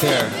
there.